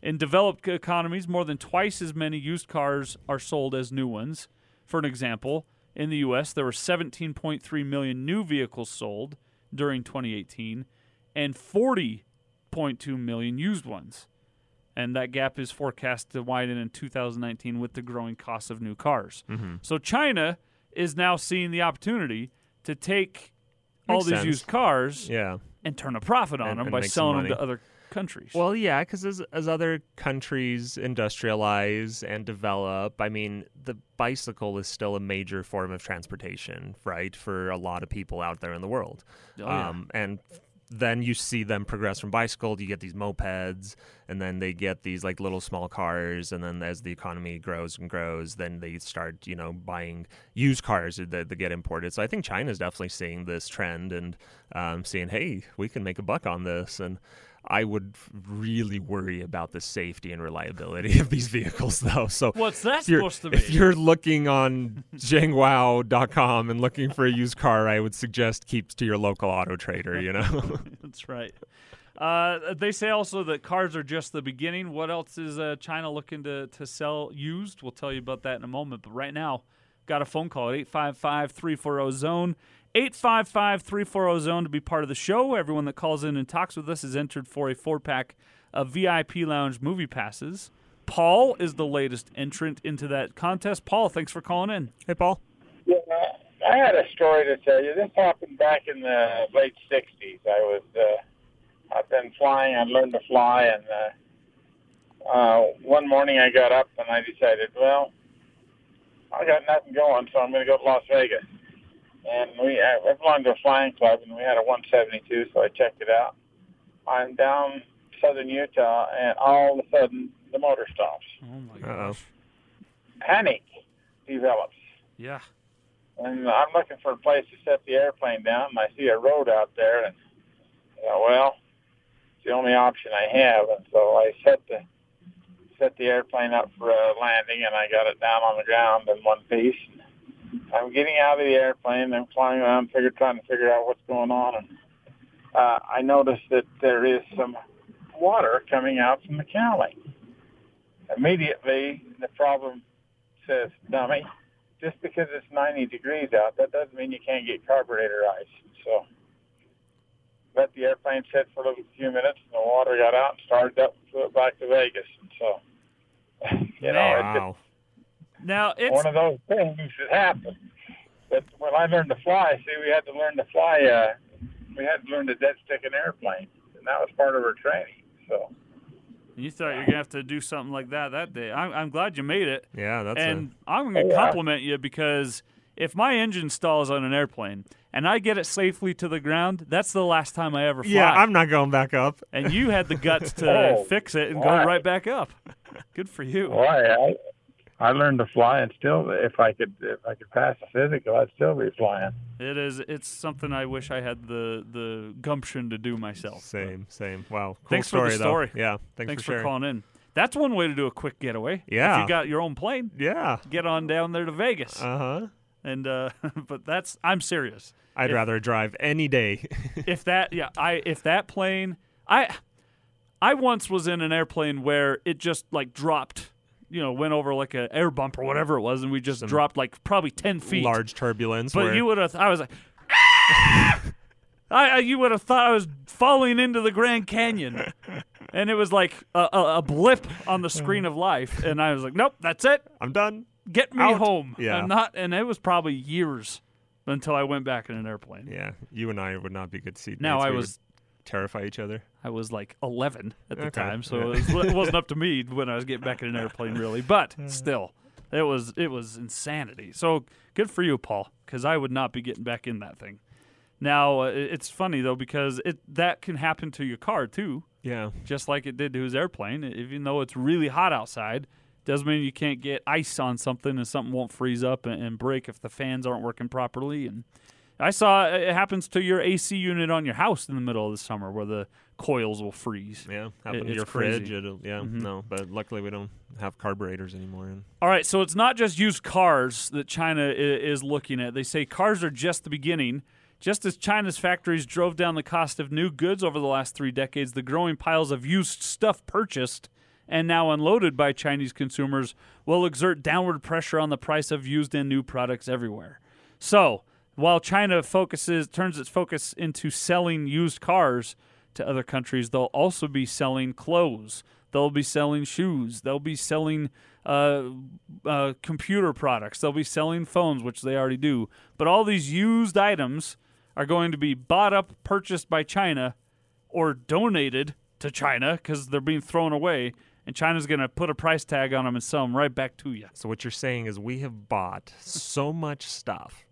In developed economies, more than twice as many used cars are sold as new ones. For an example, in the U.S., there were 17.3 million new vehicles sold during 2018 and 40.2 million used ones. And that gap is forecast to widen in 2019 with the growing cost of new cars. Mm-hmm. So China is now seeing the opportunity to take all these sense. used cars Yeah. and turn a profit on And- them and by selling them to other countries. Well, yeah, because as as other countries industrialize and develop, I mean, the bicycle is still a major form of transportation, right, for a lot of people out there in the world. Oh, yeah. um, and then you see them progress from bicycle. You get these mopeds, and then they get these like little small cars. And then as the economy grows and grows, then they start, you know, buying used cars that, that get imported. So I think China's definitely seeing this trend and um, seeing, hey, we can make a buck on this. And I would really worry about the safety and reliability of these vehicles, though. So What's that if you're, supposed to be? if you're looking on Zhengwao.com and looking for a used car, I would suggest keep to your local auto trader. You know. That's right. Uh, they say also that cars are just the beginning. What else is uh, China looking to, to sell used? We'll tell you about that in a moment. But right now, got a phone call at 855 340 Zone. 855 340 Zone to be part of the show. Everyone that calls in and talks with us is entered for a four pack of VIP Lounge movie passes. Paul is the latest entrant into that contest. Paul, thanks for calling in. hey, Paul. Yeah, I had a story to tell you. This happened back in the late '60s. I was, uh, I've been flying. I learned to fly, and uh, uh, one morning I got up and I decided, well, I got nothing going, so I'm going to go to Las Vegas. And we, uh, I I belonged to a flying club, and we had a 172, so I checked it out. I'm down southern Utah, and all of a sudden the motor stops. Oh, my Uh-oh. gosh. Panic develops. Yeah. and I'm looking for a place to set the airplane down, and I see a road out there, and you know, well, it's the only option I have, and so I set the set the airplane up for a landing, and I got it down on the ground in one piece. I'm getting out of the airplane, I'm flying around, figure, trying to figure out what's going on, and uh, I noticed that there is some water coming out from the cowling. Immediately, the problem says, "Dummy." just because it's 90 degrees out, that doesn't mean you can't get carburetor ice. So let the airplane sit for a few minutes, and the water got out and started up and flew it back to Vegas. And so, you know, it's Wow. Now, it's one of those things that happen. But when I learned to fly, see, we had to learn to fly. Uh, we had to learn to dead stick an airplane, and that was part of our training. So, You thought you were gonna have to do something like that that day. I'm, I'm glad you made it, Yeah, that's and I'm gonna Yeah. compliment you because if my engine stalls on an airplane and I get it safely to the ground, that's the last time I ever fly. Yeah, I'm not going back up. and you had the guts to Oh, fix it and go why? right back up. Good for you. why I, I learned to fly, and still, if I could, if I could pass the physical, I'd still be flying. It is. It's something I wish I had the the gumption to do myself. Same, same. Wow. Cool Thanks for story, the though. story. Yeah, thanks, Thanks for for calling in. That's one way to do a quick getaway. Yeah. If you got your own plane, Yeah. get on down there to Vegas. Uh huh. and uh, but that's I'm serious. I'd If- rather drive any day. if that yeah i if that plane i i once was in an airplane where it just like dropped you know went over like an air bump or whatever it was and we just dropped like probably 10 feet Large turbulence. but where, you would have i was like ah! I, I you would have thought i was falling into the grand canyon and it was like a, a, a blip on the screen of life and i was like nope that's it I'm done. get me Out. home Yeah. i'm not and it was probably years until i went back in an airplane Yeah, you and I would not be good seatmates. now i We was terrify each other. I was like 11 at the Okay. time, so Yeah. it, was, it wasn't up to me when I was getting back in an airplane, really. But still, it was it was insanity. So good for you, Paul, because I would not be getting back in that thing. Now uh, it's funny though because it that can happen to your car too, Yeah. just like it did to his airplane. Even though it's really hot outside, doesn't mean you can't get ice on something and something won't freeze up and, and break if the fans aren't working properly. And I saw it happens to your AC unit on your house in the middle of the summer where the coils will freeze. Yeah. Happen to your fridge. It'll, yeah. Mhm. No, but luckily we don't have carburetors anymore. And All right, so it's not just used cars that China i- is looking at. They say cars are just the beginning. Just as China's factories drove down the cost of new goods over the last three decades, the growing piles of used stuff purchased and now unloaded by Chinese consumers will exert downward pressure on the price of used and new products everywhere. So, while China focuses turns its focus into selling used cars to other countries, they'll also be selling clothes. They'll be selling shoes. They'll be selling uh, uh, computer products. They'll be selling phones, which they already do. But all these used items are going to be bought up, purchased by China, or donated to China because they're being thrown away, and China's going to put a price tag on them and sell them right back to you. So what you're saying is we have bought so much stuff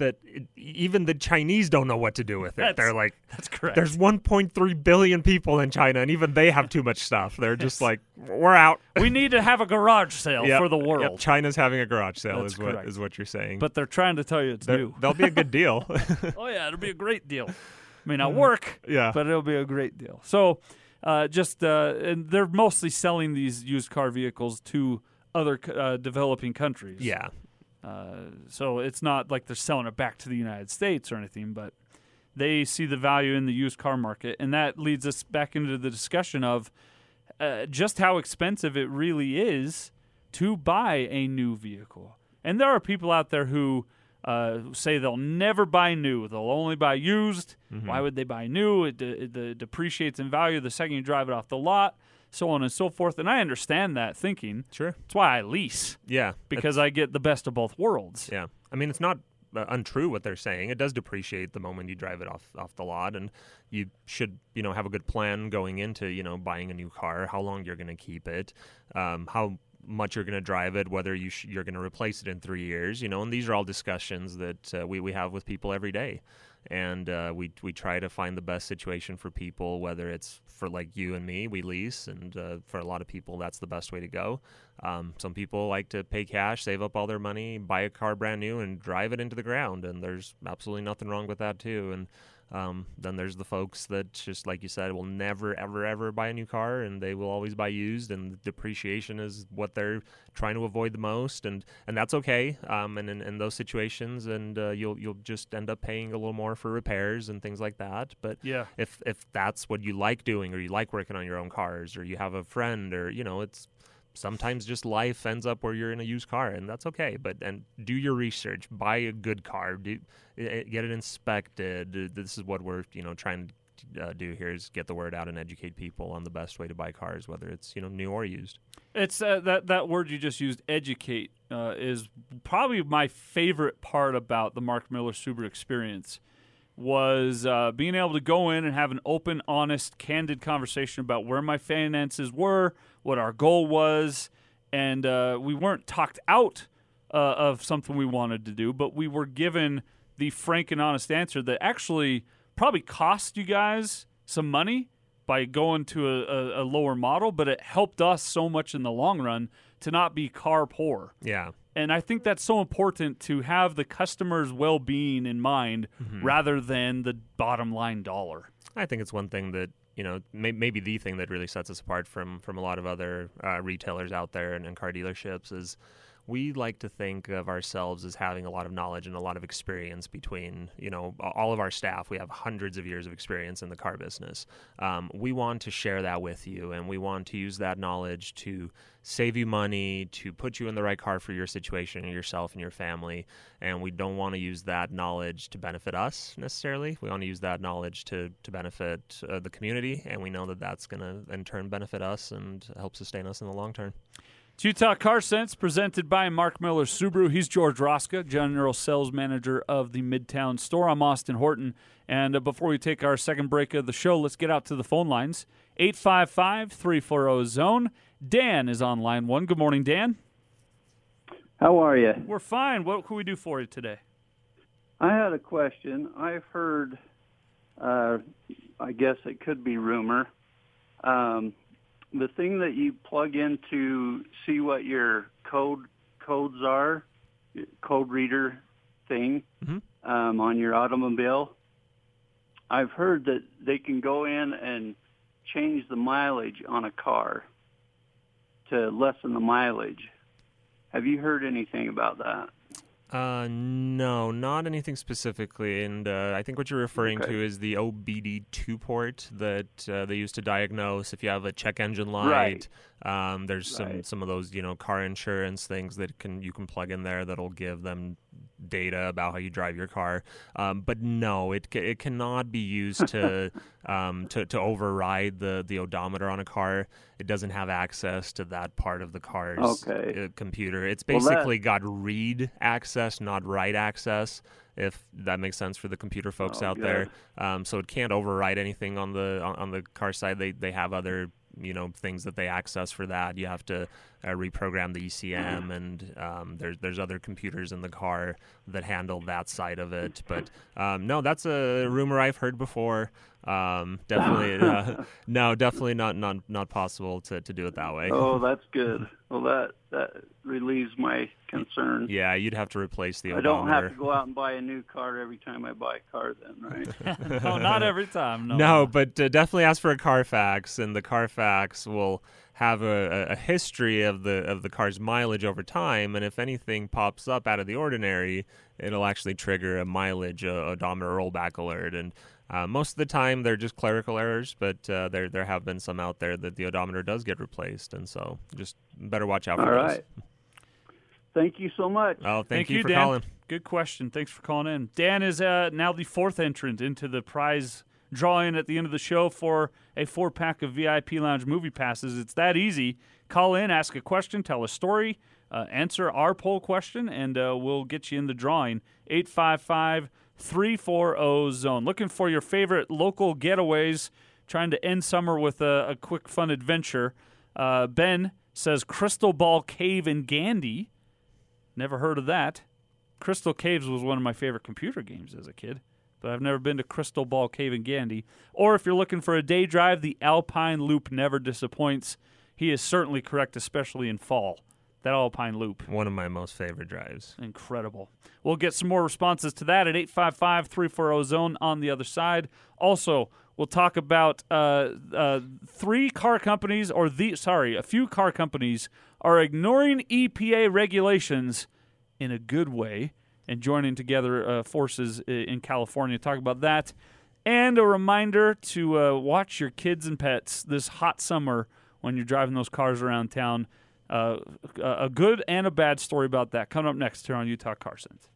that it, even the Chinese don't know what to do with it. That's- They're like, That's correct. there's 1.3 billion people in China, and even they have too much stuff. They're just like, we're out. we need to have a garage sale Yep, for the yep, world, China's having a garage sale That's is what correct. is what you're saying. but they're trying to tell you it's They're- new. they'll be a good deal. oh yeah, it'll be a great deal. I May not work, yeah. but it'll be a great deal. So, uh, just uh, and they're mostly selling these used car vehicles to other uh, developing countries. yeah. Uh, so it's not like they're selling it back to the United States or anything, but they see the value in the used car market, and that leads us back into the discussion of uh, just how expensive it really is to buy a new vehicle. And there are people out there who uh, say they'll never buy new; they'll only buy used. Why would they buy new? It, de- it, depreciates in value the second you drive it off the lot, so on and so forth. And I understand that thinking. Sure. That's why I lease Yeah. because I get the best of both worlds. Yeah, I mean it's not uh, untrue what they're saying. It does depreciate the moment you drive it off off the lot, and you should you know have a good plan going into you know buying a new car, how long you're going to keep it, um, how much you're going to drive it, whether you sh- you're going to replace it in three years, you know, and these are all discussions that uh, we we have with people every day. And uh, we we try to find the best situation for people, whether it's for like you and me, we lease, and uh, for a lot of people, that's the best way to go. Um, some people like to pay cash, save up all their money, buy a car brand new, and drive it into the ground. And there's absolutely nothing wrong with that too. And um, then there's the folks that just like you said will never ever ever buy a new car, and they will always buy used. And depreciation is what they're trying to avoid the most, and and that's okay. Um, and in, in those situations, and uh, you'll you'll just end up paying a little more for repairs and things like that. But Yeah. if if that's what you like doing or you like working on your own cars or you have a friend or you know it's sometimes just life ends up where you're in a used car and that's okay but and do your research buy a good car do eh, get it inspected Uh, this is what we're you know trying to uh, do here is get the word out and educate people on the best way to buy cars whether it's you know new or used It's uh, that that word you just used, educate, uh, is probably my favorite part about the Mark Miller Subaru experience. Was uh, being able to go in and have an open, honest, candid conversation about where my finances were, what our goal was, and uh, we weren't talked out uh, of something we wanted to do, but we were given the frank and honest answer that actually probably cost you guys some money by going to a, a, a lower model, but it helped us so much in the long run to not be car poor. yeah And I think that's so important to have the customer's well being in mind rather than the bottom line dollar. I think it's one thing that you know may, maybe the thing that really sets us apart from from a lot of other uh, retailers out there and, and car dealerships is we like to think of ourselves as having a lot of knowledge and a lot of experience between you know all of our staff. We have hundreds of years of experience in the car business. Um, we want to share that with you and we want to use that knowledge to save you money to put you in the right car for your situation yourself and your family. And we don't want to use that knowledge to benefit us necessarily. We want to use that knowledge to to benefit uh, the community and we know that that's going to in turn benefit us and help sustain us in the long term It's Utah Car Sense presented by Mark Miller Subaru. He's George Roska, General Sales Manager of the Midtown store. I'm Austin Horton. And uh, before we take our second break of the show, let's get out to the phone lines 855 340 Zone. Dan is on line one. Good morning, Dan. How are you? We're fine. What can we do for you today? I had a question. I've heard, uh, I guess it could be rumor, um, the thing that you plug in to see what your code codes are, code reader thing Mhm. um, on your automobile. I've heard that they can go in and change the mileage on a car to lessen the mileage. Have you heard anything about that? Uh, no, not anything specifically. And uh, I think what you're referring Okay. to is the OBD2 port that uh, they use to diagnose if you have a check engine Right. light. Um, there's some some of those you know car insurance things that can you can plug in there that'll give them data about how you drive your car. Um, but no, it it cannot be used to um, to to override the the odometer on a car. It doesn't have access to that part of the car's Okay. uh, computer. It's Well, that- basically got read access, not write access. If that makes sense for the computer folks Oh, out good. there, um, so it can't override anything on the on, on the car side. They they have other you know things that they access for that. You have to uh, reprogram the ECM, and um, there's there's other computers in the car that handle that side of it. But um, no, that's a rumor I've heard before. Um, definitely, uh, no, definitely not not not possible to, to do it that way. Oh, that's good. Well, that that relieves my concern. Yeah, you'd have to replace the I don't odometer. have to go out and buy a new car every time I buy a car, then, right? no, not every time. No, No, but uh, definitely ask for a Carfax, and the Carfax will have a, a- a history of the of the car's mileage over time, and if anything pops up out of the ordinary, it'll actually trigger a mileage uh, odometer rollback alert. And uh, most of the time, they're just clerical errors, but uh, there there have been some out there that the odometer does get replaced, and so just better watch out All for those. right. Thank you so much. Oh, thank, you, for Dan. calling. Good question. Thanks for calling in. Dan is uh, now the fourth entrant into the prize drawing at the end of the show for a four pack of VIP Lounge movie passes. It's that easy. Call in, ask a question, tell a story, uh, answer our poll question, and uh, we'll get you in the drawing. 855 340 Zone. Looking for your favorite local getaways, trying to end summer with a, a quick, fun adventure. Uh, ben says Crystal Ball Cave in Gandy. Never heard of that. Crystal Caves was one of my favorite computer games as a kid, but I've never been to Crystal Ball Cave in Gandy. Or if you're looking for a day drive, the Alpine Loop never disappoints. He is certainly correct, especially in fall. That Alpine Loop, One of my most favorite drives. incredible. We'll get some more responses to that at 855 340 Zone on the other side. Also, we'll talk about uh, uh, three car companies, or the, sorry, a few car companies are ignoring EPA regulations in a good way and joining together uh, forces in California. Talk about that. And a reminder to uh, watch your kids and pets this hot summer when you're driving those cars around town. Uh, a good and a bad story about that coming up next here on Utah Car Sense.